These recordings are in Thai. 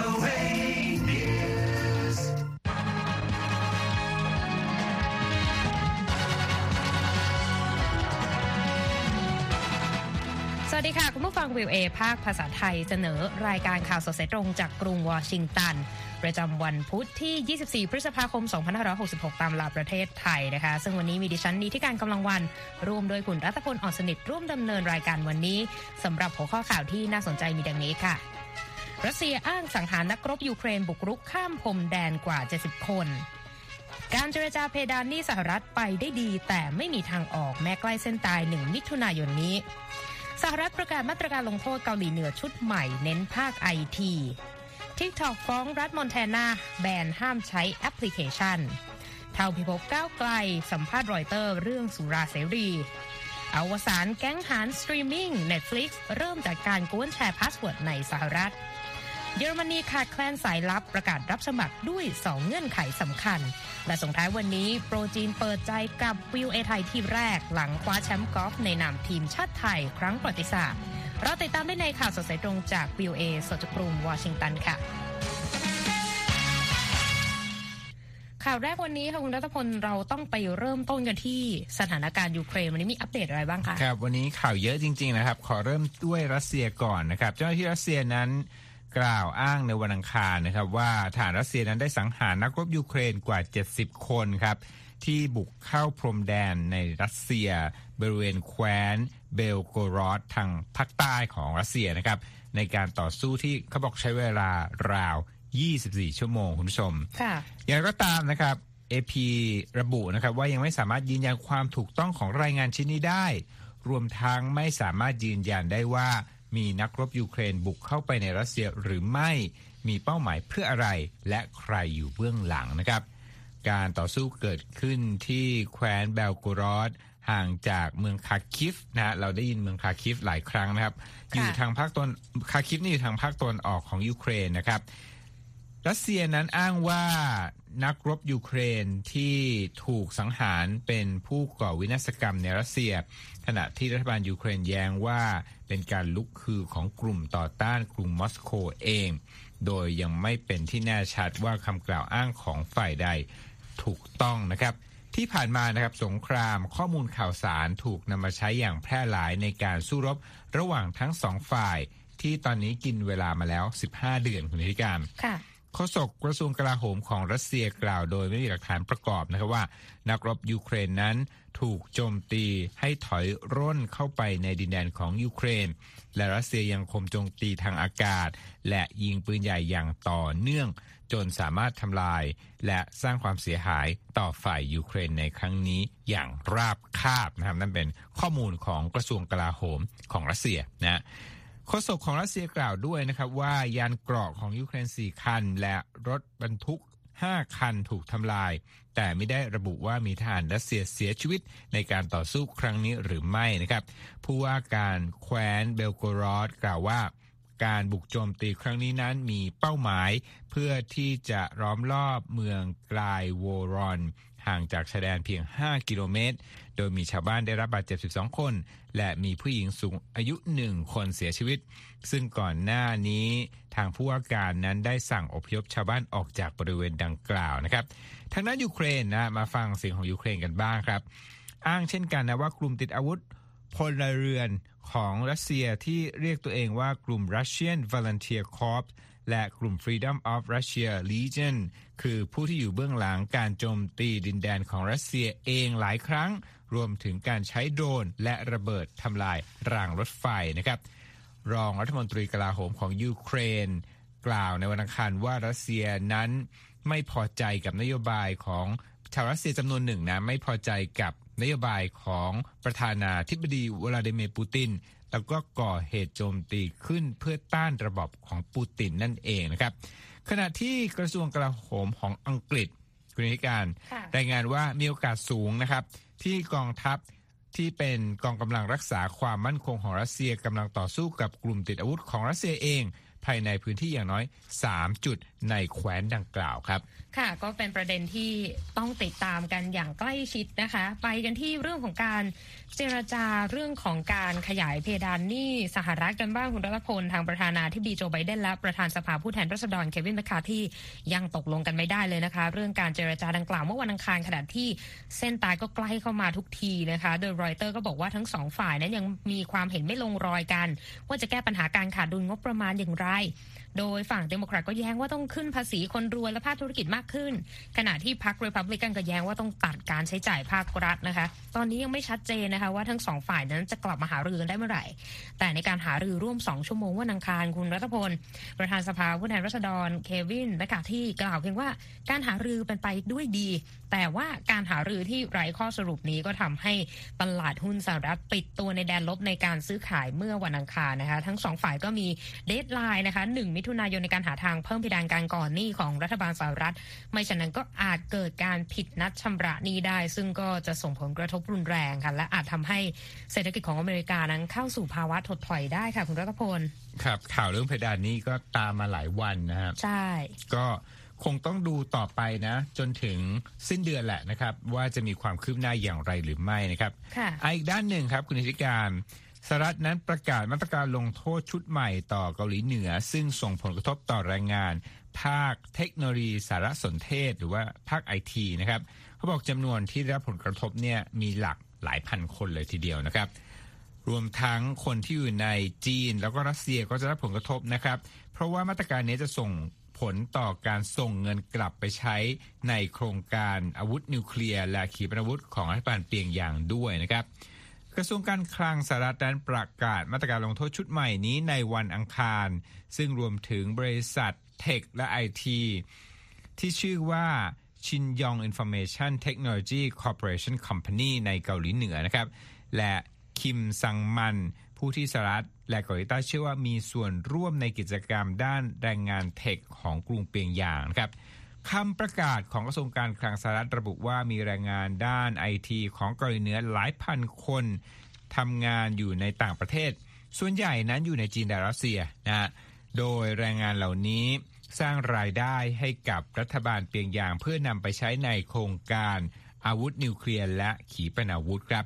VOA News. สวัสดีค่ะ คุณผู้ฟังวิวเอภาคภาษาไทยเสนอรายการข่าวสดสายตรงจากกรุงวอชิงตัน ประจำวันพุธที่ 24 พฤษภาคม 2566 ตามเวลาประเทศไทยนะคะ ซึ่งวันนี้มีดิฉันนีที่การกำลังวัน ร่วมโดยคุณรัตพลอ่อนสนิทร่วมดำเนินรายการวันนี้สำหรับหัวข้อข่าวที่น่าสนใจมีดังนี้ค่ะ รัสเซียอ้างสังหารนักรบยูเครนบุกรุกข้ามพรมแดนกว่า 70 คน การเจรจาเพดานหนี้สหรัฐไปได้ดี แต่ไม่มีทางออกแม้ใกล้เส้นตายหนึ่งมิถุนายนนี้ สหรัฐประกาศมาตรการลงโทษเกาหลีเหนือชุดใหม่เน้นภาคไอที TikTok ฟ้องรัฐมอนแทนาแบนห้ามใช้แอปพลิเคชันเท่าพิภพก้าวไกล สัมภาษณ์รอยเตอร์เรื่องสุราเสรีอวสานแก๊งหารสตรีมมิ่ง Netflix เริ่มจากการกวนแชร์ password ในสหรัฐ เยอรมนีขาดแคลนสายลับประกาศรับสมัครด้วย 2 เงื่อนไขสำคัญ และส่งท้ายวันนี้โปรจีนเปิดใจกับวีโอเอไทยทีมแรกหลังคว้าแชมป์กอล์ฟในนามทีมชาติไทยครั้งประวัติศาสตร์ เราติดตามได้ในข่าวสดสายตรงจากวีโอเอสดจากกรุงวอชิงตันค่ะข่าวแรกวันนี้ค่ะคุณรัตพลเราต้องไปเริ่มต้นกันที่สถานการณ์ยูเครนวันนี้มีอัปเดตอะไรบ้างคะครับวันนี้ข่าวเยอะจริง ๆ นะครับ ขอเริ่มด้วยรัสเซียก่อนนะครับ เจ้าหน้าที่รัสเซียนั้น กล่าวอ้างในวันอังคารนะครับว่าทหารรัสเซียนั้นได้สังหารนักรบยูเครนกว่า 70 คนครับที่บุกเข้าพรมแดนในรัสเซีย บริเวณแคว้นเบลโกรอดทางภาคใต้ของรัสเซียนะครับในการต่อสู้ที่เขาบอกใช้เวลาราว 24 ชั่วโมงคุณผู้ชมค่ะอย่างไรก็ตามนะครับ AP ระบุนะครับว่ายังไม่สามารถยืนยันความถูกต้องของรายงานชิ้นนี้ได้ รวมทั้งไม่สามารถยืนยันได้ว่า มีนักรบยูเครนบุกเข้าไปในรัสเซียหรือไม่มีเป้าหมายเพื่ออะไร และใครอยู่เบื้องหลังนะครับ การต่อสู้เกิดขึ้นที่แคว้นเบลโกรอดห่างจากเมืองคาคิฟนะฮะเราได้ยินเมืองคาคิฟหลายครั้งนะครับค่ะอยู่ทางภาคตะวันคาร์คิฟนี่อยู่ทางภาคตะวันออกของยูเครนนะครับรัสเซียนั้นอ้างว่านักรบยูเครนที่ถูกสังหารเป็นผู้ก่อวินาศกรรมในรัสเซีย ขณะที่รัฐบาลยูเครนแย้งว่า เป็นการลุกฮือของกลุ่มต่อต้านกรุงมอสโกเอง โดยยังไม่เป็นที่แน่ชัดว่าคำกล่าวอ้างของฝ่ายใดถูกต้องนะครับ ที่ผ่านมานะครับสงครามข้อมูลข่าวสารถูกนำมาใช้อย่างแพร่หลายในการสู้รบระหว่างทั้งสองฝ่าย ที่ตอนนี้กินเวลามาแล้ว 15 เดือนคุณธิการค่ะ โฆษกกระทรวงกลาโหมของรัสเซียกล่าวโดยไม่มีหลักฐานประกอบนะครับว่า นักรบยูเครนนั้นถูกโจมตีให้ถอยร่นเข้าไปในดินแดนของยูเครน และรัสเซียยังคงโจมตีทางอากาศ และยิงปืนใหญ่อย่างต่อเนื่อง จนสามารถทำลาย และสร้างความเสียหายต่อฝ่ายยูเครนในครั้งนี้อย่างราบคาบนะครับนั่นเป็นข้อมูลของกระทรวงกลาโหมของรัสเซียนะ โฆษกของรัสเซียกล่าวด้วยนะครับว่ายานเกราะของยูเครน 4 คัน และรถบรรทุก 5 คันถูกทำลาย แต่ไม่ได้ระบุว่ามีทหารรัสเซียเสียชีวิตในการต่อสู้ครั้งนี้หรือไม่นะครับ ผู้ว่าการแคว้นเบลโกรอดกล่าวว่าการบุกโจมตีครั้งนี้นั้นมีเป้าหมาย เพื่อที่จะล้อมรอบเมืองกลายโวรอน ห่างจากชายแดนเพียง 5 กิโลเมตร โดยมีชาวบ้านได้รับบาดเจ็บ 12 คน และมีผู้หญิงสูงอายุ 1 คนเสียชีวิต ซึ่งก่อนหน้านี้ทางผู้ว่าการนั้นได้สั่งอพยพชาวบ้านออกจากบริเวณดังกล่าวนะครับ ทางด้านยูเครนนะมาฟังเสียงของยูเครนกันบ้างครับ อ้างเช่นกันนะว่ากลุ่มติดอาวุธพลเรือนของรัสเซียที่เรียกตัวเองว่ากลุ่ม Russian Volunteer Corps และกลุ่ม Freedom of Russia Legion คือผู้ที่อยู่เบื้องหลังการโจมตีดินแดนของรัสเซียเองหลายครั้ง รวมถึงการใช้โดรนและระเบิดทำลายรางรถไฟนะครับ รองรัฐมนตรีกลาโหมของยูเครน กล่าวในวันอังคารว่ารัสเซียนั้นไม่พอใจกับนโยบายของชาวรัสเซียจำนวนหนึ่งนะไม่พอใจกับนโยบายของประธานาธิบดีวลาดิเมียร์ปูติน แล้วก็ก่อเหตุโจมตีขึ้นเพื่อต้านระบอบของปูตินนั่นเองนะครับ ขณะที่กระทรวงกลาโหมของอังกฤษคุณนิการค่ะรายงานว่ามีโอกาสสูงนะครับ ที่กองทัพที่เป็นกองกำลังรักษาความมั่นคงของรัสเซียกำลังต่อสู้กับกลุ่มติดอาวุธของรัสเซียเอง ภายในพื้นที่อย่างน้อย 3 จุดในแคว้นดังกล่าวครับ ค่ะก็เป็นประเด็นที่ต้องติดตามกันอย่างใกล้ชิดนะคะ ไปกันที่เรื่องของการเจรจาเรื่องของการขยายเพดานหนี้สหรัฐกันบ้างคุณรัตพลทางประธานาธิบดีโจไบเดนและประธานสภาผู้แทนราษฎรเควินแมคคาร์ธียังตกลงกันไม่ได้เลยนะคะ เรื่องการเจรจาดังกล่าวเมื่อวันอังคารขณะที่เส้นตายก็ใกล้เข้ามาทุกทีนะคะ โดยรอยเตอร์ก็บอกว่าทั้งสองฝ่ายนั้นยังมีความเห็นไม่ลงรอยกัน ว่าจะแก้ปัญหาการขาดดุลงบประมาณอย่างไรไย โดยฝั่งเดโมแครตก็แย้งว่าต้องขึ้นภาษีคนรวยและภาคธุรกิจมากขึ้น ขณะที่พรรครีพับลิกันก็แย้งว่าต้องตัดการใช้จ่ายภาครัฐนะคะ ตอนนี้ยังไม่ชัดเจนนะคะว่าทั้งสองฝ่ายนั้นจะกลับมาหารือกันได้เมื่อไหร่ แต่ในการหารือร่วม2ชั่วโมงวันอังคารคุณรัฐพล ประธานสภาผู้แทนราษฎรเควินและกาที่กล่าวเพียงว่าการหารือเป็นไปด้วยดี แต่ว่าการหารือที่ไร้ข้อสรุปนี้ก็ทำให้ตลาดหุ้นสหรัฐปิดตัวในแดนลบในการซื้อขายเมื่อวันอังคารนะคะ ทั้งสองฝ่ายก็มีเดทไลน์นะคะ1มิถุนายนในการหาทางเพิ่มเพดานการก่อนหนี้ของรัฐบาลสหรัฐ ไม่ฉะนั้นก็อาจเกิดการผิดนัดชำระหนี้ได้ ซึ่งก็จะส่งผลกระทบรุนแรงค่ะและอาจทำให้เศรษฐกิจของอเมริกานั้นเข้าสู่ภาวะถดถอยได้ค่ะคุณรัตพลครับข่าวเรื่องเพดานนี้ก็ตามมาหลายวันนะครับใช่ ก็คงต้องดูต่อไปนะ จนถึงสิ้นเดือนแหละนะครับ ว่าจะมีความคืบหน้าอย่างไรหรือไม่นะครับค่ะอะอีกด้านหนึ่งครับคุณนิติการ สหรัฐนั้นประกาศมาตรการลงโทษชุดใหม่ต่อเกาหลีเหนือ ซึ่งส่งผลกระทบต่อแรงงาน ภาคเทคโนโลยีสารสนเทศ หรือว่าภาคไอทีนะครับเขาบอกจำนวนที่ได้รับผลกระทบเนี่ยมีหลักหลายพันคนเลยทีเดียวนะครับ รวมทั้งคนที่อยู่ในจีน แล้วก็รัสเซียก็จะได้รับผลกระทบนะครับ เพราะว่ามาตรการนี้จะส่งผลต่อการส่งเงินกลับไปใช้ในโครงการอาวุธนิวเคลียร์และขีปนาวุธของรัฐบาลเปียงยางด้วยนะครับ กระทรวงการคลังสหรัฐนั้นประกาศมาตรการลงโทษชุดใหม่นี้ในวันอังคาร ซึ่งรวมถึงบริษัทเทคและไอทีที่ชื่อว่าชินยอง Information Technology Corporation Company ในเกาหลีเหนือนะครับ และคิมซังมัน ผู้ที่สหรัฐและเกาหลีใต้เชื่อว่ามีส่วนร่วมในกิจกรรมด้านแรงงานเทคของกรุงเปียงยางนะครับ คำประกาศของกระทรวงการคลังสหรัฐระบุว่ามีแรงงานด้านไอทีของเกาหลีเหนือหลายพันคนทำงานอยู่ในต่างประเทศ ส่วนใหญ่นั้นอยู่ในจีนและรัสเซียนะฮะโดยแรงงานเหล่านี้สร้างรายได้ให้กับรัฐบาลเปียงยางเพื่อนำไปใช้ในโครงการอาวุธนิวเคลียร์และขีปนาวุธครับ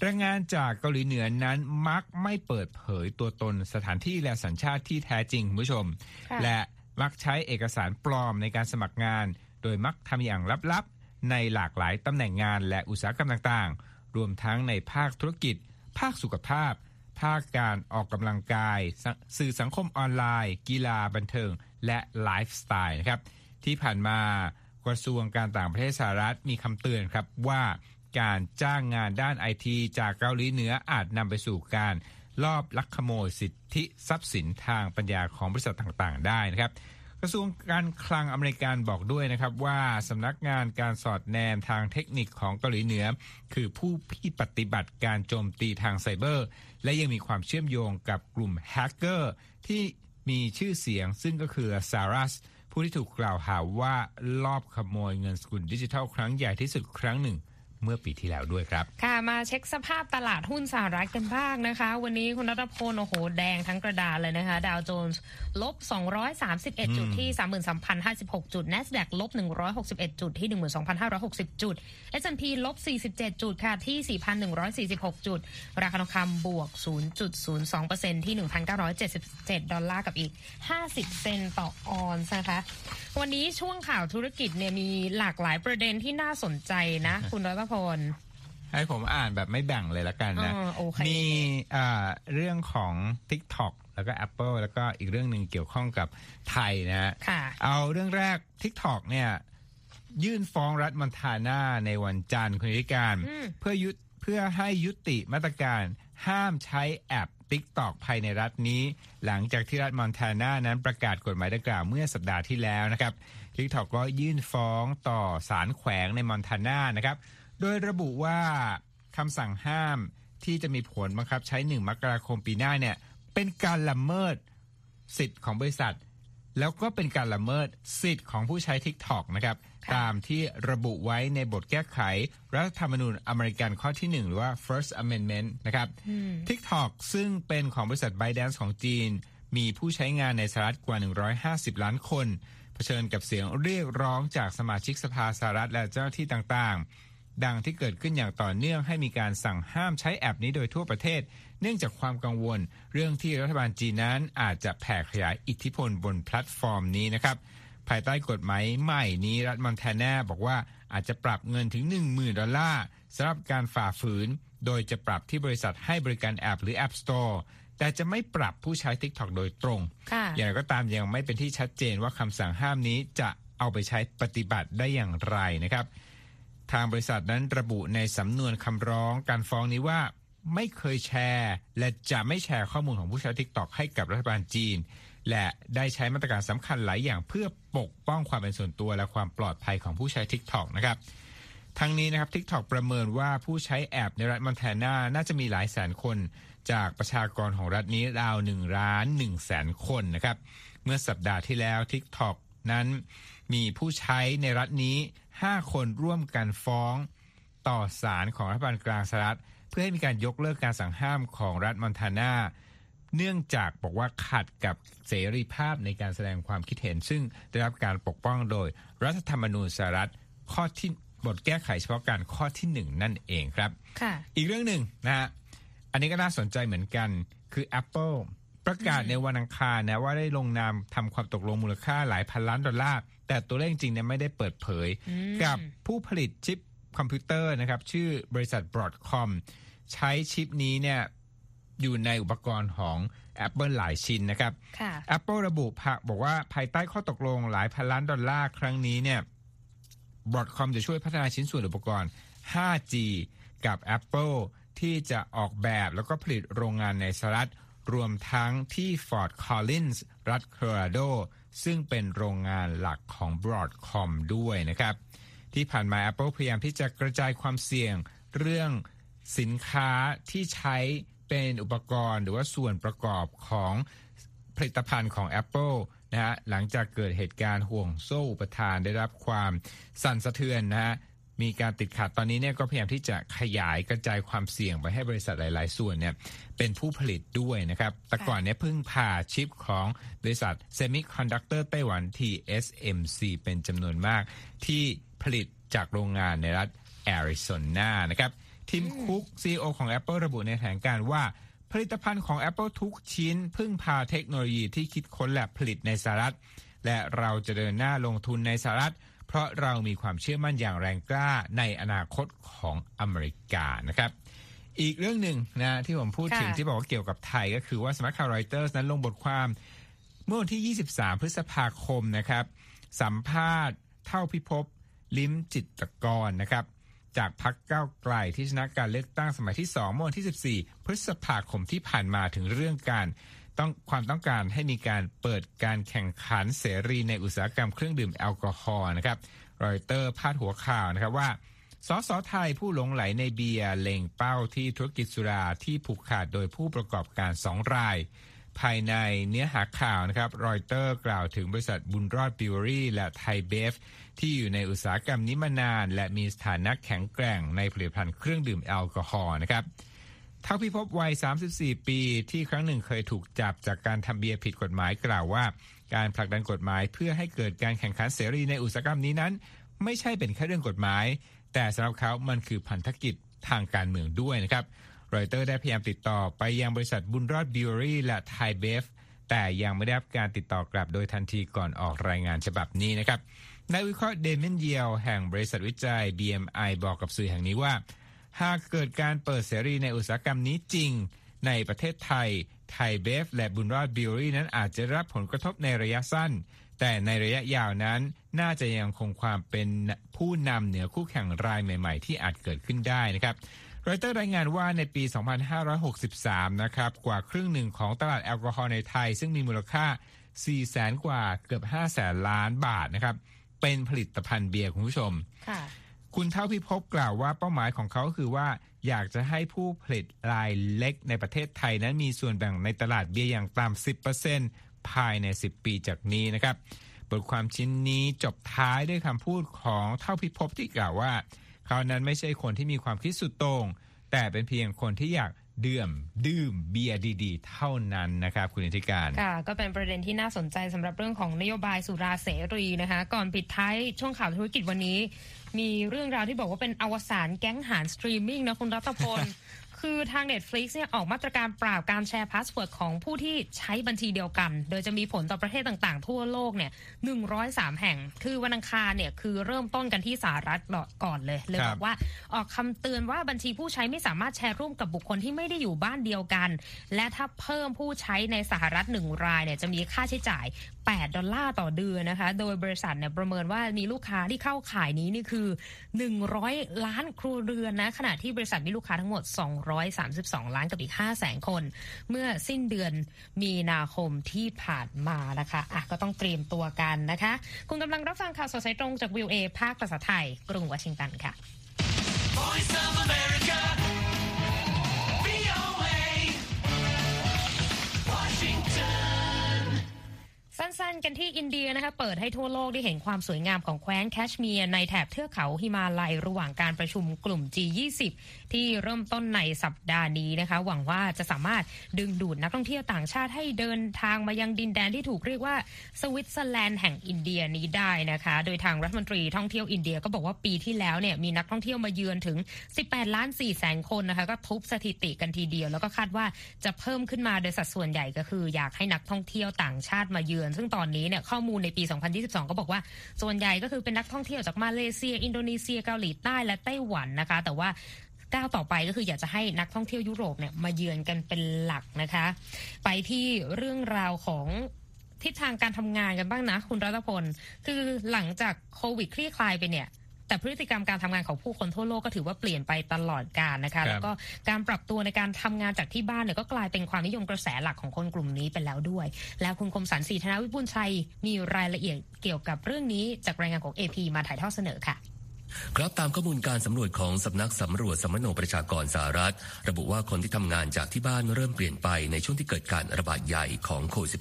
แรงงานจากเกาหลีเหนือนั้นมักไม่เปิดเผยตัวตนสถานที่และสัญชาติที่แท้จริงคุณผู้ชมค่ะและ มักใช้เอกสารปลอมในการสมัครงาน โดยมักทำอย่างลับๆ ในหลากหลายตำแหน่งงานและอุตสาหกรรมต่างๆ รวมทั้งในภาคธุรกิจ ภาคสุขภาพ ภาคการออกกำลังกายสื่อสังคมออนไลน์ กีฬาบันเทิง และไลฟ์สไตล์นะครับ ที่ผ่านมากระทรวงการต่างประเทศสหรัฐมีคำเตือนครับว่าการจ้างงานด้านไอทีจากเกาหลีเหนืออาจนำไปสู่การ ลอบลักขโมยสิทธิทรัพย์สินทางปัญญาของบริษัทต่างๆ ได้นะครับ กระทรวงการคลังอเมริกันบอกด้วยนะครับว่าสำนักงานการสอดแนมทางเทคนิคของเกาหลีเหนือ คือผู้ที่ปฏิบัติการโจมตีทางไซเบอร์ และยังมีความเชื่อมโยงกับกลุ่มแฮกเกอร์ที่มีชื่อเสียงซึ่งก็คือลาซารัสผู้ที่ถูกกล่าวหาว่าลอบขโมยเงินสกุลดิจิทัลครั้งใหญ่ที่สุดครั้งหนึ่ง เมื่อปีที่แล้วด้วยครับ ค่ะมาเช็คสภาพตลาดหุ้นสหรัฐกันบ้างนะคะ วันนี้คุณรัตพลโอ้โห แดงทั้งกระดานเลยนะคะ ดาวโจนส์ลบ 231 จุดที่ 33,056 จุด NASDAQ ลบ 161 จุดที่ 12,560 จุด S&P ลบ 47 จุดค่ะที่ 4,146 จุด ราคาทองคำบวก 0.02%ที่ 1,977 ดอลลาร์กับอีก 50 เซนต์ต่อออนซ์นะคะ วันนี้ช่วงข่าวธุรกิจเนี่ยมีหลากหลายประเด็นที่น่าสนใจนะ คุณรัตพล ให้ผมอ่านแบบไม่แบ่งเลยละกันนะอ่าโอเคมีอ่าเรื่องของ TikTok แล้วก็ Apple แล้วก็อีกเรื่องหนึ่งเกี่ยวข้องกับไทยนะฮะค่ะเอาเรื่องแรก TikTok เนี่ยยื่นฟ้องรัฐมอนทานาในวันจันทร์คุณธิการอืมเพื่อยุเพื่อให้ยุติมาตรการห้ามใช้แอป TikTok ภายในรัฐนี้ หลังจากที่รัฐมอนทานานั้นประกาศกฎหมายดังกล่าวเมื่อสัปดาห์ที่แล้วนะครับ TikTok ก็ยื่นฟ้องต่อศาลแขวงในมอนทานานะครับ โดยระบุว่าคำสั่งห้ามที่จะมีผลบังคับใช้ 1 มกราคมปีหน้าเนี่ยเป็นการละเมิดสิทธิ์ของบริษัท แล้วก็เป็นการละเมิดสิทธิ์ของผู้ใช้ TikTok นะครับค่ะตามที่ระบุไว้ในบทแก้ไข รัฐธรรมนูญอเมริกันข้อที่ 1 หรือว่า First Amendment นะครับ TikTok ซึ่งเป็นของบริษัท ByteDance ของจีน มีผู้ใช้งานในสหรัฐกว่า 150 ล้านคนเผชิญกับเสียงเรียกร้องจากสมาชิกสภาสหรัฐและเจ้าหน้าที่ต่างๆ ดังที่เกิดขึ้นอย่างต่อเนื่องให้มีการสั่งห้ามใช้แอปนี้โดยทั่วประเทศ เนื่องจากความกังวล เรื่องที่รัฐบาลจีนนั้นอาจจะแผ่ขยายอิทธิพลบนแพลตฟอร์มนี้นะครับภายใต้กฎหมายใหม่นี้รัฐมอนแทนาบอกว่าอาจจะปรับเงินถึง 10,000 ดอลลาร์สำหรับการฝ่าฝืน โดยจะปรับที่บริษัทให้บริการแอปหรือ App Store แต่จะไม่ปรับผู้ใช้ TikTok โดยตรงค่ะอย่างไรก็ตามยังไม่เป็นที่ชัดเจนว่าคำสั่งห้ามนี้จะเอาไปใช้ปฏิบัติได้อย่างไรนะครับ ทางบริษัทนั้นระบุในสำนวนคำร้องการฟ้องนี้ว่าไม่เคยแชร์ และจะไม่แชร์ข้อมูลของผู้ใช้ TikTok ให้กับรัฐบาลจีน และได้ใช้มาตรการสำคัญหลายอย่างเพื่อปกป้องความเป็นส่วนตัวและความปลอดภัยของผู้ใช้ TikTok นะครับทั้งนี้นะครับ TikTok ประเมินว่าผู้ใช้แอปในรัฐมอนแทนาน่าจะมีหลายแสนคน จากประชากรของรัฐนี้ราว1ล้าน1แสนคนนะครับ เมื่อสัปดาห์ที่แล้ว TikTok นั้นมีผู้ใช้ในรัฐนี้ 5 คนร่วมกันฟ้องต่อศาลของรัฐบาลกลางสหรัฐ เพื่อให้มีการยกเลิกการสั่งห้ามของรัฐมอนทานาเนื่องจากบอกว่าขัดกับเสรีภาพในการแสดงความคิดเห็น ซึ่งได้รับการปกป้องโดยรัฐธรรมนูญสหรัฐข้อที่บทแก้ไขเฉพาะการข้อที่หนึ่งนั่นเองครับค่ะอีกเรื่องหนึ่งนะฮะอันนี้ก็น่าสนใจเหมือนกันคือ Apple ประกาศในวันอังคารนะว่าได้ลงนามทำความตกลงมูลค่าหลายพันล้านดอลลาร์ แต่ตัวเลขจริงๆเนี่ยไม่ได้เปิดเผย กับผู้ผลิตชิปคอมพิวเตอร์นะครับ ชื่อบริษัท Broadcom ใช้ชิปนี้เนี่ยอยู่ในอุปกรณ์ของ Apple หลายชิ้นนะครับค่ะ Apple ระบุภาบอกว่าภายใต้ข้อตกลงหลายพันล้านดอลลาร์ครั้งนี้เนี่ย Broadcom จะช่วยพัฒนาชิ้นส่วนอุปกรณ์ 5G กับ Apple ที่จะออกแบบแล้วก็ผลิตโรงงานในสหรัฐ รวมทั้งที่ Fort Collins รัฐโคโลราโด ซึ่งเป็นโรงงานหลักของ Broadcom ด้วยนะครับ ที่ผ่านมา Apple พยายามที่จะกระจายความเสี่ยงเรื่องสินค้าที่ใช้เป็นอุปกรณ์หรือว่าส่วนประกอบของผลิตภัณฑ์ของ Apple นะฮะหลังจากเกิดเหตุการณ์ห่วงโซ่อุปทานได้รับความสั่นสะเทือนนะฮะ มีการติดขัดตอนนี้เนี่ยก็พยายามที่จะขยายกระจายความเสี่ยงไปให้บริษัทหลาย ๆ ส่วนเนี่ยเป็นผู้ผลิตด้วยนะครับ แต่ก่อนเนี่ยเพิ่งผ่าชิปของบริษัท Semiconductor ไต้หวัน TSMC เป็นจำนวนมาก ที่ผลิตจากโรงงานในรัฐแอริโซนานะครับทีมคุก CEO ของ Apple ระบุในแถลงการ์ว่า ผลิตภัณฑ์ของ Apple ทุกชิ้น พึ่งพาเทคโนโลยีที่คิดค้นและผลิตในสหรัฐ และเราจะเดินหน้าลงทุนในสหรัฐ เพราะเรามีความเชื่อมั่นอย่างแรงกล้าในอนาคตของอเมริกานะครับ อีกเรื่องหนึ่งนะที่ผมพูดถึงค่ะที่บอกว่าเกี่ยวกับไทยก็คือว่าสำนักข่าวรอยเตอร์ นั้นลงบทความ เมื่อวันที่ 23 พฤษภาคมนะครับ สัมภาษณ์เท่าพิภพลิ้มจิตรกรนะครับ จากพรรคก้าวไกลที่ชนะการเลือกตั้งสมัยที่ 2 เมื่อวันที่ 14 พฤษภาคมที่ผ่านมาถึงเรื่องการ ต้องความต้องการให้มีการเปิดการแข่งขันเสรีในอุตสาหกรรมเครื่องดื่มแอลกอฮอล์นะครับรอยเตอร์พาดหัวข่าวนะครับว่าสสไทยผู้หลงใหลในเบียร์เล็งเป้าที่ธุรกิจสุราที่ผูกขาดโดยผู้ประกอบการสองราย ภายในเนื้อหาข่าวนะครับรอยเตอร์กล่าวถึงบริษัทบุญรอดบริวเวอรี่และไทยเบฟ ที่อยู่ในอุตสาหกรรมนี้มานาน และมีสถานะแข็งแกร่งในผลิตภัณฑ์เครื่องดื่มแอลกอฮอล์นะครับ เท่าพิภพวัย 34 ปีที่ครั้งหนึ่งเคยถูกจับจากการทำเบียร์ผิดกฎหมายกล่าวว่า การผลักดันกฎหมายเพื่อให้เกิดการแข่งขันเสรีในอุตสาหกรรมนี้นั้น ไม่ใช่เป็นแค่เรื่องกฎหมาย แต่สำหรับเขามันคือพันธกิจทางการเมืองด้วยนะครับรอยเตอร์ได้พยายามติดต่อไปยังบริษัทบุญรอดบริวเวอรี่และไทยเบฟแต่ยังไม่ได้รับการติดต่อกลับโดยทันทีก่อนออกรายงานฉบับนี้นะครับนักวิเคราะห์เดมินเยียวแห่งบริษัทวิจัย BMI บอกกับสื่อแห่งนี้ว่า หากเกิดการเปิดเสรีในอุตสาหกรรมนี้จริง ในประเทศไทย ไทยเบฟ และบุญรอดบริวเวอรี่นั้นอาจจะรับผลกระทบในระยะสั้น แต่ในระยะยาวนั้นน่าจะยังคงความเป็นผู้นำเหนือคู่แข่งรายใหม่ ๆ ที่อาจเกิดขึ้นได้นะครับรอยเตอร์รายงานว่าในปี 2563 นะครับ กว่าครึ่งหนึ่งของตลาดแอลกอฮอล์ในไทย ซึ่งมีมูลค่า 4 แสนกว่าเกือบ 5 แสนล้านบาทนะครับ เป็นผลิตภัณฑ์เบียร์คุณผู้ชม คุณเท่าพิภพกล่าวว่าเป้าหมายของเขาคือว่า อยากจะให้ผู้ผลิตรายเล็กในประเทศไทยนั้นมีส่วนแบ่งในตลาดเบียร์อย่างต่ำ10%ภายใน 10 ปีจากนี้นะครับ บทความชิ้นนี้จบท้ายด้วยคำพูดของเท่าพิภพที่กล่าวว่า เขานั้นไม่ใช่คนที่มีความคิดสุดโต่งแต่เป็นเพียงคนที่อยาก ดื่ม ดื่มเบียร์ดีๆ เท่านั้นนะครับ คุณนีธิกาญจน์ค่ะก็เป็นประเด็นที่น่าสนใจสำหรับเรื่องของนโยบายสุราเสรีนะคะ ก่อนปิดท้ายช่วงข่าวธุรกิจวันนี้ มีเรื่องราวที่บอกว่าเป็นอวสานแก๊งหารสตรีมมิ่งนะคุณรัตพล คือทาง Netflix เนี่ยออกมาตรการปราบการแชร์ password ของผู้ที่ใช้บัญชีเดียวกัน โดยจะมีผลต่อประเทศต่างๆ ทั่วโลกเนี่ย103 แห่ง คือวันอังคารเนี่ยคือเริ่มต้นกันที่สหรัฐก่อนเลยเลยบอกว่าออกคำเตือนว่าบัญชีผู้ใช้ไม่สามารถแชร์ร่วมกับบุคคลที่ไม่ได้อยู่บ้านเดียวกัน และถ้าเพิ่มผู้ใช้ในสหรัฐหนึ่งรายเนี่ยจะมีค่าใช้จ่าย 8 ดอลลาร์ต่อเดือนนะคะ โดยบริษัทเนี่ยประเมินว่ามีลูกค้าที่เข้าขายนี้นี่คือ 100 ล้านครัวเรือนนะขณะที่บริษัทมีลูกค้าทั้งหมด232 ล้านกับอีก5แสนคน เมื่อสิ้นเดือนมีนาคมที่ผ่านมานะคะอะก็ต้องเตรียมตัวกันนะคะ คุณกำลังรับฟังข่าวสดสายตรงจากวิวเอภาคภาษาไทย กรุงวอชิงตันค่ะ Voice of America. สั้นๆ กันที่อินเดียนะคะเปิดให้ทั่วโลกได้เห็นความสวยงามของแคว้นแคชเมียร์ในแถบเทือกเขาฮิมาลัยระหว่างการประชุมกลุ่ม G20 ที่เริ่มต้นในสัปดาห์นี้นะคะ หวังว่าจะสามารถดึงดูดนักท่องเที่ยวต่างชาติให้เดินทางมายังดินแดนที่ถูกเรียกว่าสวิตเซอร์แลนด์แห่งอินเดียนี้ได้นะคะ โดยทางรัฐมนตรีท่องเที่ยวอินเดียก็บอกว่าปีที่แล้วเนี่ยมีนักท่องเที่ยวมาเยือนถึง 18 ล้าน4แสนคนนะคะก็ทุบสถิติกันทีเดียว แล้วก็คาดว่าจะเพิ่มขึ้นมาโดยสัดส่วนใหญ่ก็คือ อยากให้นักท่องเที่ยวต่างชาติมาเยือนซึ่งตอนนี้เนี่ยข้อมูลในปี 2022 ก็บอกว่าส่วนใหญ่ก็คือเป็นนักท่องเที่ยวจากมาเลเซีย อินโดนีเซียเกาหลีใต้และไต้หวันนะคะ แต่ว่าก้าวต่อไปก็คืออยากจะให้นักท่องเที่ยวยุโรปเนี่ยมาเยือนกันเป็นหลักนะคะ ไปที่เรื่องราวของทิศทางการทำงานกันบ้างนะ คุณรัตพล คือหลังจากโควิดคลี่คลายไปเนี่ย แต่พฤติกรรมการทำงานของผู้คนทั่วโลกก็ถือว่าเปลี่ยนไปตลอดกาลนะครัคะบแล้วก็การปรับตัวในการทำงานจากที่บ้านเนี่ยก็กลายเป็นความนิยมกระแสหลักของคนกลุ่มนี้ไปแล้วด้วย แล้วคุณคมสันต์ศรีธนวิบูลย์ชัยมีรายละเอียดเกี่ยวกับเรื่องนี้จากรายงานของ AP มาถ่ายทอดเสนอค่ะ ครับตามข้อมูลการสำรวจของสำนักสำรวจสมโนประชากรสหรัฐ ระบุว่าคนที่ทำงานจากที่บ้านเริ่มเปลี่ยนไปในช่วงที่เกิดการระบาดใหญ่ของโควิด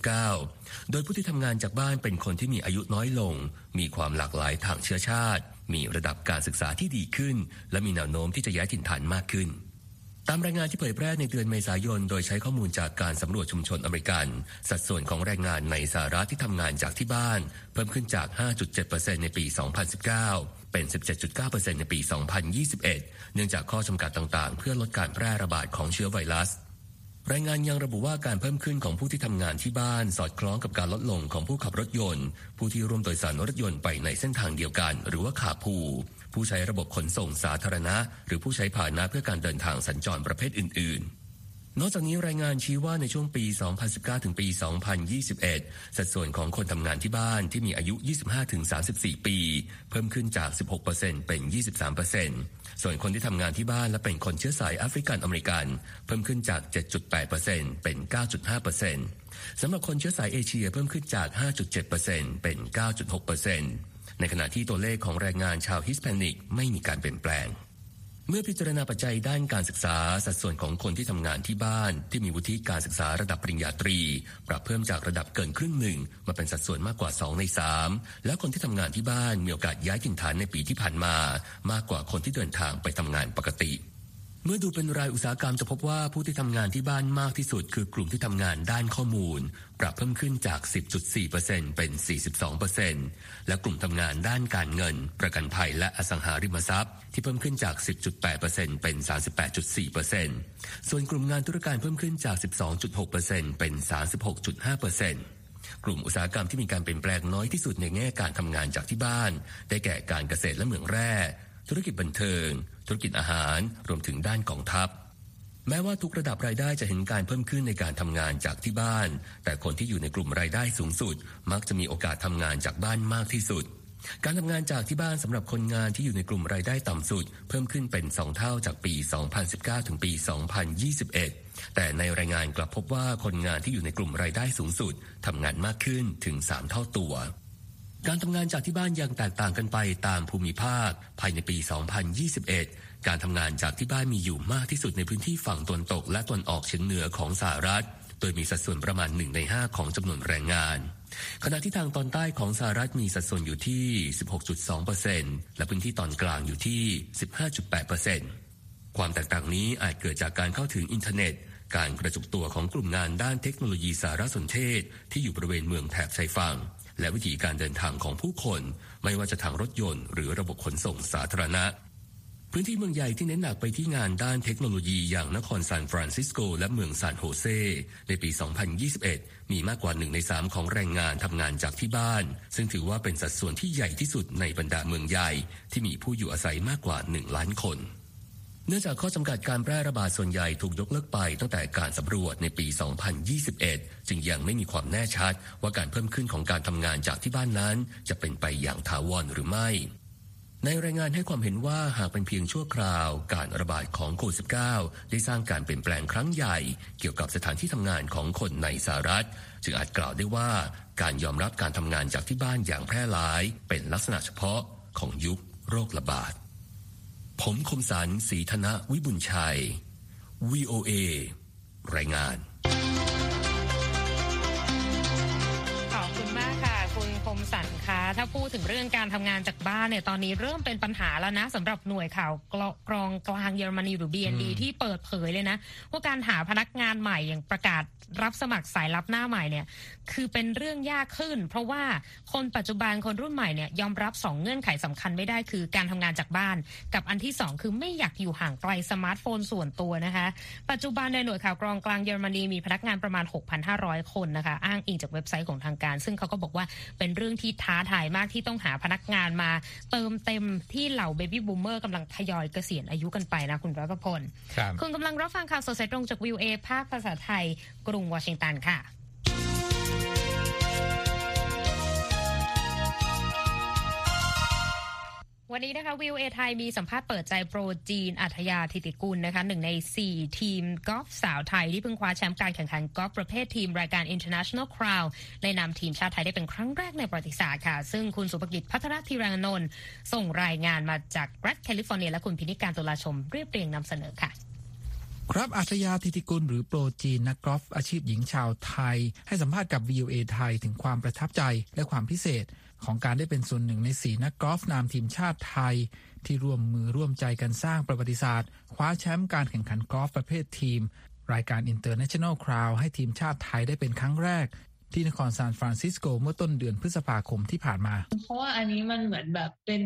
-19 โดยผู้ที่ทำงานจากบ้านเป็นคนที่มีอายุน้อยลง มีความหลากหลายทางเชื้อชาติ มีระดับการศึกษาที่ดีขึ้น และมีแนวโน้มที่จะย้ายถิ่นฐานมากขึ้นตามรายงานที่เผยแพร่ในเดือนเมษายน โดยใช้ข้อมูลจากการสำรวจชุมชนอเมริกัน สัดส่วนของแรงงานในสหรัฐที่ทำงานจากที่บ้าน เพิ่มขึ้นจาก 5.7%ในปี 2019 เป็น 17.9%ในปี 2021 เนื่องจากข้อจำกัดต่างๆ เพื่อลดการแพร่ระบาดของเชื้อไวรัส รายงานยังระบุว่าการเพิ่มขึ้นของผู้ที่ทำงานที่บ้าน สอดคล้องกับการลดลงของผู้ขับรถยนต์ ผู้ที่ร่วมโดยสารรถยนต์ไปในเส้นทางเดียวกัน หรือว่าขาพูผู้ใช้ระบบขนส่งสาธารณะ หรือผู้ใช้พาหนะเพื่อการเดินทางสัญจรประเภทอื่นๆ นอกจากนี้รายงานชี้ว่าในช่วงปี 2019 ถึงปี 2021 สัดส่วนของคนทำงานที่บ้านที่มีอายุ 25 ถึง 34 ปี เพิ่มขึ้นจาก 16%เป็น 23%ส่วนคนที่ทำงานที่บ้านและเป็นคนเชื้อสายแอฟริกันอเมริกัน เพิ่มขึ้นจาก 7.8%เป็น 9.5%สำหรับคนเชื้อสายเอเชียเพิ่มขึ้นจาก 5.7%เป็น 9.6%ในขณะที่ตัวเลขของแรงงานชาวฮิสแปนิกไม่มีการเปลี่ยนแปลง เมื่อพิจารณาปัจจัยด้านการศึกษา สัดส่วนของคนที่ทำงานที่บ้าน ที่มีวุฒิการศึกษาระดับปริญญาตรี ปรับเพิ่มจากระดับเกินครึ่งหนึ่งมาเป็นสัดส่วนมากกว่า 2 ใน 3 แล้วคนที่ทำงานที่บ้านมีโอกาสย้ายถิ่นฐานในปีที่ผ่านมา มากกว่าคนที่เดินทางไปทำงานปกติ เมื่อดูเป็นรายอุตสาหกรรมจะพบว่าผู้ที่ทำงานที่บ้านมากที่สุด คือกลุ่มที่ทำงานด้านข้อมูล ปรับเพิ่มขึ้นจาก 10.4%เป็น 42%และกลุ่มทำงานด้านการเงิน ประกันภัยและอสังหาริมทรัพย์ ที่เพิ่มขึ้นจาก 10.8%เป็น 38.4%ส่วนกลุ่มงานธุรการเพิ่มขึ้นจาก 12.6%เป็น 36.5%กลุ่มอุตสาหกรรมที่มีการเปลี่ยนแปลงน้อยที่สุดในแง่การทำงานจากที่บ้าน ได้แก่การเกษตรและเหมืองแร่ ธุรกิจบันเทิง ธุรกิจอาหารรวมถึงด้านกองทัพ แม้ว่าทุกระดับรายได้จะเห็นการเพิ่มขึ้นในการทำงานจากที่บ้าน แต่คนที่อยู่ในกลุ่มรายได้สูงสุด มักจะมีโอกาสทำงานจากบ้านมากที่สุดการทำงานจากที่บ้านสำหรับคนงานที่อยู่ในกลุ่มรายได้ต่ำสุด เพิ่มขึ้นเป็น 2 เท่าจากปี 2019 ถึงปี 2021 แต่ในรายงานกลับพบว่าคนงานที่อยู่ในกลุ่มรายได้สูงสุดทำงานมากขึ้นถึง 3 เท่าตัว การทำงานจากที่บ้านยังแตกต่างกันไปตามภูมิภาค ภายในปี 2021 การทำงานจากที่บ้านมีอยู่มากที่สุดในพื้นที่ฝั่งตะวันตก และตะวันออกเฉียงเหนือของสหรัฐ โดยมีสัดส่วนประมาณ 1 ใน 5 ของจำนวนแรงงาน ขณะที่ทางตอนใต้ของสหรัฐมีสัดส่วนอยู่ที่ 16.2%และพื้นที่ตอนกลางอยู่ที่ 15.8%ความแตกต่างนี้อาจเกิดจากการเข้าถึงอินเทอร์เน็ตการกระจุกตัวของกลุ่มงานด้านเทคโนโลยีสารสนเทศ ที่อยู่บริเวณเมืองแถบชายฝั่ง และวิธีการเดินทางของผู้คน ไม่ว่าจะทางรถยนต์หรือระบบขนส่งสาธารณะ พื้นที่เมืองใหญ่ที่เน้นหนักไปที่งานด้านเทคโนโลยีอย่างนครซานฟรานซิสโก และเมืองซานโฮเซ ในปี 2021 มีมากกว่าหนึ่งในสามของแรงงานทำงานจากที่บ้าน ซึ่งถือว่าเป็นสัดส่วนที่ใหญ่ที่สุดในบรรดาเมืองใหญ่ที่มีผู้อยู่อาศัยมากกว่า 1 ล้านคน เนื่องจากข้อจำกัดการแพร่ระบาดส่วนใหญ่ถูกยกเลิกไปตั้งแต่การสำรวจในปี 2021 จึงยังไม่มีความแน่ชัดว่าการเพิ่มขึ้นของการทำงานจากที่บ้านนั้น จะเป็นไปอย่างถาวรหรือไม่ ในรายงานให้ความเห็นว่าหากเป็นเพียงชั่วคราว การระบาดของโควิด -19 ได้สร้างการเปลี่ยนแปลงครั้งใหญ่ เกี่ยวกับสถานที่ทำงานของคนในสหรัฐ จึงอาจกล่าวได้ว่าการยอมรับการทำงานจากที่บ้านอย่างแพร่หลาย เป็นลักษณะเฉพาะของยุคโรคระบาด ผมคมสันสีธนะวิบุญชัย VOA รายงาน ถ้าพูดถึงเรื่องการทำงานจากบ้านเนี่ยตอนนี้เริ่มเป็นปัญหาแล้วนะสำหรับหน่วยข่าวกลกรองกลางเยอรมนีหรือ BND ที่เปิดเผยเลยนะว่าการหาพนักงานใหม่อย่างประกาศรับสมัครสายลับหน้าใหม่เนี่ยคือเป็นเรื่องยากขึ้น เพราะว่าคนปัจจุบันคนรุ่นใหม่เนี่ยยอมรับสองเงื่อนไขสำคัญไม่ได้คือการทำงานจากบ้าน กับอันที่สองคือไม่อยากอยู่ห่างไกลสมาร์ทโฟนส่วนตัวนะคะ ปัจจุบันในหน่วยข่าวกรองกลางเยอรมนีมีพนักงานประมาณ 6,500 คนนะคะ อ้างอิงจากเว็บไซต์ของทางการ ซึ่งเขาก็บอกว่าเป็นเรื่องที่ท้าทายมากที่ต้องหาพนักงานมาเติมเต็มที่เหล่า baby boomer กำลังทยอยเกษียณอายุกันไปนะคุณรัตพลครับคุณกำลังรับฟังข่าวสดสายตรงจากวิวเอภาคภาษาไทย กรุงวอชิงตันค่ะ วันนี้นะคะวิวเอไทยมีสัมภาษณ์เปิดใจโปรจีนอัธยาธิติกุลนะคะหนึ่งใน 4 ทีมกอล์ฟสาวไทยที่เพิ่งคว้าแชมป์การแข่งขันกอล์ฟประเภททีมรายการ International Crown ในนามทีมชาติไทยได้เป็นครั้งแรกในประวัติศาสตร์ค่ะ ซึ่งคุณสุภกิจพัฒนธีรังนนท์ส่งรายงานมาจากรัฐแคลิฟอร์เนีย และคุณพินิจการณ์ ตุลาชมเรียบเรียงนำเสนอค่ะครับอาฒยา ฐิติกุลหรือโปรจีนนักกอล์ฟอาชีพหญิงชาวไทย ให้สัมภาษณ์กับ VOA ไทยถึงความประทับใจและความพิเศษ ของการได้เป็นส่วนหนึ่งในสี่นักกอล์ฟนามทีมชาติไทย ที่ร่วมมือร่วมใจกันสร้างประวัติศาสตร์ คว้าแชมป์การแข่งขันกอล์ฟประเภททีม รายการ International Crown ให้ทีมชาติไทยได้เป็นครั้งแรก ที่นครซานฟรานซิสโกเมื่อต้นเดือนพฤษภาคมที่ผ่านมา เพราะว่าอันนี้มันเหมือนแบบเป็น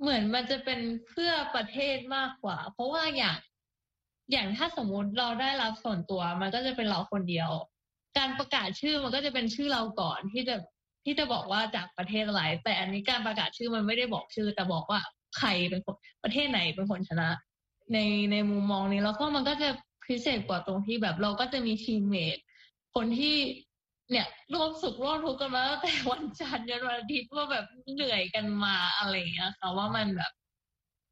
เหมือนมันจะเป็นเพื่อประเทศมากกว่า เพราะว่าอย่างอย่างถ้าสมมุติเราได้รับส่วนตัว มันก็จะเป็นเราคนเดียว การประกาศชื่อมันก็จะเป็นชื่อเราก่อนที่จะ ที่จะบอกว่าจากประเทศอะไร แต่อันนี้การประกาศชื่อมันไม่ได้บอกชื่อ แต่บอกว่าใครเป็นคนประเทศไหนเป็นคนชนะ ในในมุมมองนี้แล้วก็มันก็จะพิเศษกว่าตรงที่แบบเราก็จะมีทีมเมทคนที่เนี่ยร่วมสุขร่วมทุกข์กันมาตั้งแต่วันจันทร์ยันวันอาทิตย์ว่าแบบเหนื่อยกันมาอะไรอย่างเงี้ยค่ะว่ามันแบบ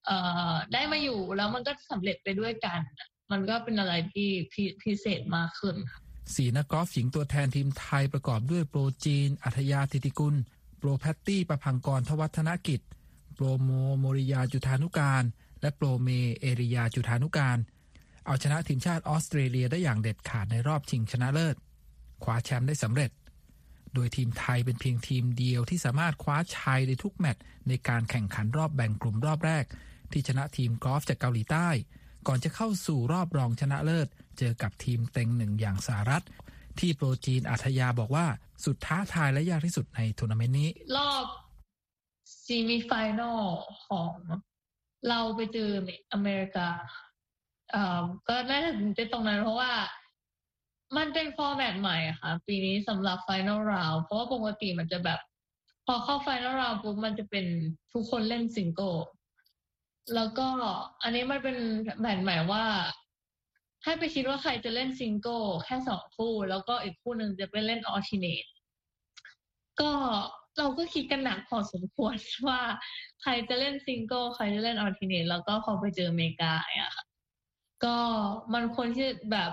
เอ่อได้มาอยู่แล้วมันก็สำเร็จไปด้วยกัน มันก็เป็นอะไรที่พิพิเศษมากขึ้นค่ะ สีนักกอล์ฟหญิงตัวแทนทีมไทยประกอบด้วยโปรจีน อาฒยา ฐิติกุล โปรแพตตี้ปภังกร ธวัชธนกิจ โปรโมโมรียาจุฑานุกาล และโปรเมเอรียาจุฑานุกาล เอาชนะทีมชาติออสเตรเลียได้อย่างเด็ดขาดในรอบชิงชนะเลิศคว้าแชมป์ได้สำเร็จ โดยทีมไทยเป็นเพียงทีมเดียวที่สามารถคว้าชัยในทุกแมตช์ในการแข่งขันรอบแบ่งกลุ่มรอบแรก ที่ชนะทีมกอล์ฟจากเกาหลีใต้ ก่อนจะเข้าสู่รอบรองชนะเลิศ เจอกับทีมเต็งหนึ่งอย่างสหรัฐ ที่โปรจีนอาฒยาบอกว่าสุดท้าทายและยากที่สุดในทัวร์นาเมนต์นี้ รอบ semi-finalของเราไปเจออเมริกาเอ่อก็น่าจะเป็นตรงนั้นเพราะว่ามันเป็น format ใหม่ค่ะ ปีนี้สำหรับไฟน a ลราวเพราะว่าปกติมันจะแบบ พอเข้าไฟน a ลราวปุ๊บมันจะเป็นทุกคนเล่นซิงเกิล แล้วก็อันนี้มันเป็นแบบหมายว่า ให้ไปคิดว่าใครจะเล่นซิงเกิลแค่สองคู่ แล้วก็อีกคู่หนึ่งจะเป็นเล่น alternateก็เราก็คิดกันหนักพอสมควรว่า ใครจะเล่นซิงเกิลใครจะเล่นอ l ติเนตแล้วก็พอไปเจออเมริกาอะค่ะ ก็มันควรที่แบบ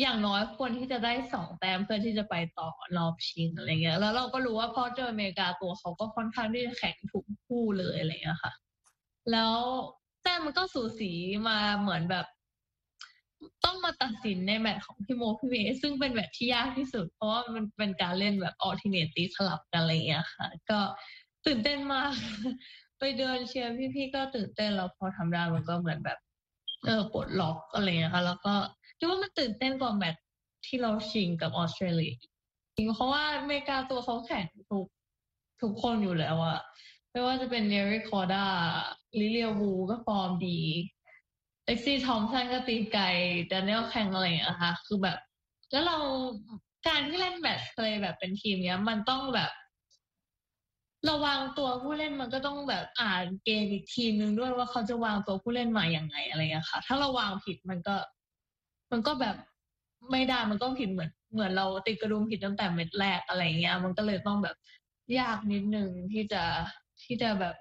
อย่างน้อยควรที่จะได้สองแต้มเพื่อที่จะไปต่อรอบชิงอะไรเงี้ย แล้วเราก็รู้ว่าพอเจออเมริกาตัวเขาก็ค่อนข้างที่จะแข็งทุกคู่เลยอะไรเงี้ยค่ะ แล้วแต้มมันก็สูสีมาเหมือนแบบ ต้องมาตัดสินในแมตช์ของพี่โมพี่เมย์ซึ่งเป็นแมตช์ที่ยากที่สุด เพราะว่ามันเป็นการเล่นแบบออ t ิเนตตีสลับกันอะไรเงี้ยค่ะ ก็ตื่นเต้นมาก ไปเดินเชียร์พี่ๆก็ตื่นเต้นแล้วพอทำได้มันก็เหมือนแบบเออปลดล็อกอะไรเงี้ยค่ะ แล้วก็ คิดว่ามันตื่นเต้นกว่าแมตช์ที่เราชิงกับออสเตรเลียจริงเพราะว่าอเมริกาตัวเขาแข่งทุกทุกคนอยู่แล้วอะไม่ว่าจะเป็นเนริคอร์ดาลิเลียวูก็ฟอร์มดีเอ็กซี่ทอมสันก็ตีไก่ดานเนลแข่งอะไรอย่างเงี้ยค่ะ คือแบบ แล้วเราการที่เล่นแมตช์เพลย์แบบเป็นทีมเนี้ย มันต้องแบบระวังตัวผู้เล่นมันก็ต้องแบบอ่านเกมอีกทีมนึงด้วยว่าเขาจะวางตัวผู้เล่นมาอย่างไงอะไรเงี้ยค่ะ ถ้าเราวางผิดมันก็ มันก็แบบไม่ได้มันก็ผิดเหมือน เหมือนเราติดกระดุมผิดตั้งแต่เม็ดแรกอะไรเงี้ย มันก็เลยต้องแบบยากนิดนึงที่จะที่จะแบบ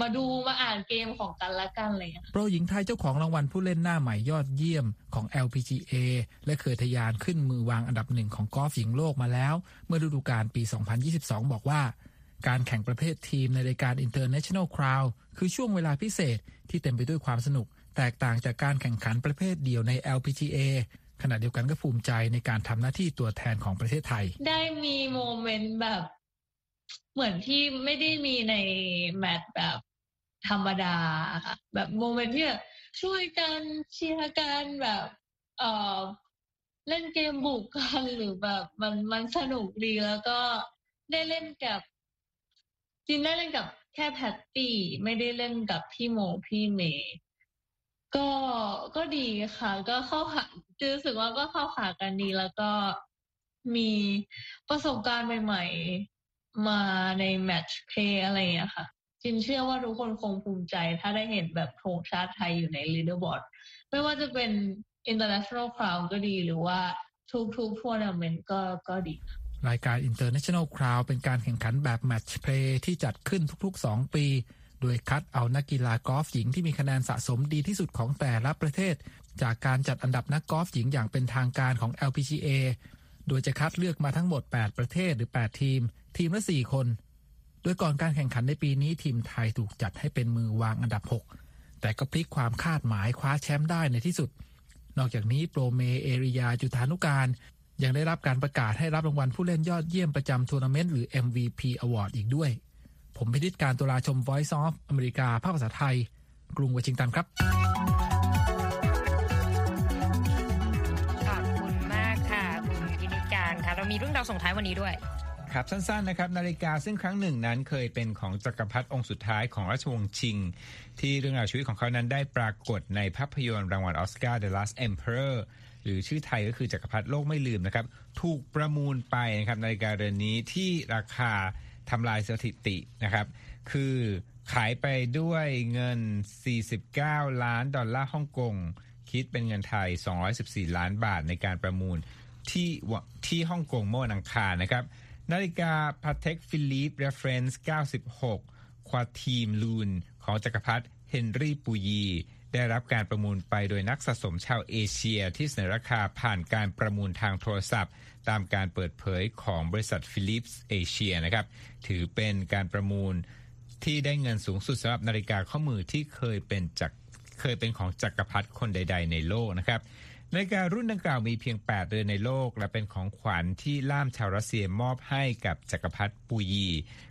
มาดูมาอ่านเกมของกันและกันอะไรเงี้ยโปรหญิงไทยเจ้าของรางวัลผู้เล่นหน้าใหม่ยอดเยี่ยมของ LPGA และเคยทะยานขึ้นมือวางอันดับหนึ่งของกอล์ฟหญิงโลกมาแล้ว เมื่อฤดูกาลปี 2022 บอกว่า การแข่งประเภททีมในรายการ International Crown คือช่วงเวลาพิเศษที่เต็มไปด้วยความสนุก แตกต่างจากการแข่งขันประเภทเดียวใน LPGA ขณะเดียวกันก็ภูมิใจในการทำหน้าที่ตัวแทนของประเทศไทย ได้มี moment แบบ เหมือนที่ไม่ได้มีใน match แบบธรรมดาค่ะแบบ moment ที่ช่วยกันเชียร์กันแบบเออเล่นเกมบุกกันหรือแบบมันมันสนุกดีแล้วก็ได้เล่นกับจีนได้เล่นกับแค่แพตตี้ไม่ได้เล่นกับพี่โมพี่เมย์ ก็ก็ดีค่ะ ก็เข้าขารู้สึกว่าก็เข้าขากันดีแล้วก็มีประสบการณ์ใหม่ ๆ มาใน match play อะไรอย่างเงี้ยค่ะ จีนเชื่อว่าทุกคนคงภูมิใจ ถ้าได้เห็นแบบธงชาติไทยอยู่ใน leaderboard ไม่ว่าจะเป็น International Crown ก็ดีหรือว่าทุกๆทัวร์นาเมนต์ก็ก็ดีรายการ International Crown เป็นการแข่งขันแบบ match play ที่จัดขึ้นทุกๆ 2 ปี โดยคัดเอานักกีฬากอล์ฟหญิงที่มีคะแนนสะสมดีที่สุดของแต่ละประเทศ จากการจัดอันดับนักกอล์ฟหญิงอย่างเป็นทางการของ LPGA โดยจะคัดเลือกมาทั้งหมด 8 ประเทศหรือ 8 ทีม ทีมละ 4 คน โดยก่อนการแข่งขันในปีนี้ทีมไทยถูกจัดให้เป็นมือวางอันดับ 6 แต่ก็พลิกความคาดหมายคว้าแชมป์ได้ในที่สุด นอกจากนี้โปรเมเอรียาจุฑานุกาลยังได้รับการประกาศให้รับรางวัลผู้เล่นยอดเยี่ยมประจำทัวร์นาเมนต์หรือ MVP Award อีกด้วย ผมพิธิตการตุลาชม Voice of อเมริกาภาคภาษาไทย กรุงวอชิงตันครับขอบคุณมากค่ะคุณพินิจการค่ะ เรามีเรื่องราวส่งท้ายวันนี้ด้วย ครับสั้นๆนะครับ นาฬิกาซึ่งครั้งหนึ่งนั้นเคยเป็นของจักรพรรดิองค์สุดท้ายของราชวงศ์ชิง ที่เรื่องราวชีวิตของเขานั้นได้ปรากฏในภาพยนตร์รางวัลออสการ์ The Last Emperor หรือชื่อไทยก็คือจักรพรรดิโลกไม่ลืมนะครับ ถูกประมูลไปนะครับนาฬิกาเรือนนี้ที่ราคา ทำลายสถิตินะครับ คือขายไปด้วยเงิน 49 ล้านดอลลาร์ฮ่องกง คิดเป็นเงินไทย 214 ล้านบาทในการประมูลที่ที่ฮ่องกงเมื่อวันอังคารนะครับ นาฬิกา Patek Philippe Reference 96 ควาทีมลูน ของจักรพรรดิเฮนรี่ปูยี ได้รับการประมูลไปโดยนักสะสมชาวเอเชียที่เสนอราคาผ่านการประมูลทางโทรศัพท์ ตามการเปิดเผยของบริษัทฟิลิปส์เอเชียนะครับถือเป็นการประมูลที่ได้เงินสูงสุดสำหรับนาฬิกาข้อมือที่เคยเป็นจักเคยเป็นของจักรพรรดิคนใด ๆ ในโลกนะครับนาฬิการุ่นดังกล่าวมีเพียง 8 เรือนในโลก และเป็นของขวัญที่ล่ามชาวรัสเซียมอบให้กับจักรพรรดิปูยี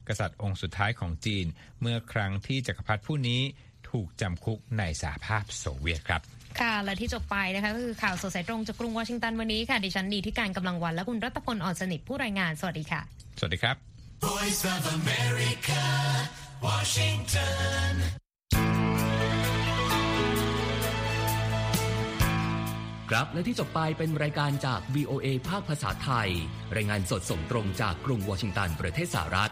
กษัตริย์องค์สุดท้ายของจีน เมื่อครั้งที่จักรพรรดิผู้นี้ถูกจำคุกในสหภาพโซเวียตครับ ค่ะและที่จบไปนะคะก็คือข่าวสดสายตรงจากกรุงวอชิงตันวันนี้ค่ะดิฉันดีที่การกำลังวันและคุณรัตพลอ่อนสนิทผู้รายงานสวัสดีค่ะ สวัสดีครับ Voice of America, Washington. ครับและที่จบไปเป็นรายการจาก VOA ภาคภาษาไทย รายงานสดส่งตรงจากกรุงวอชิงตันประเทศสหรัฐ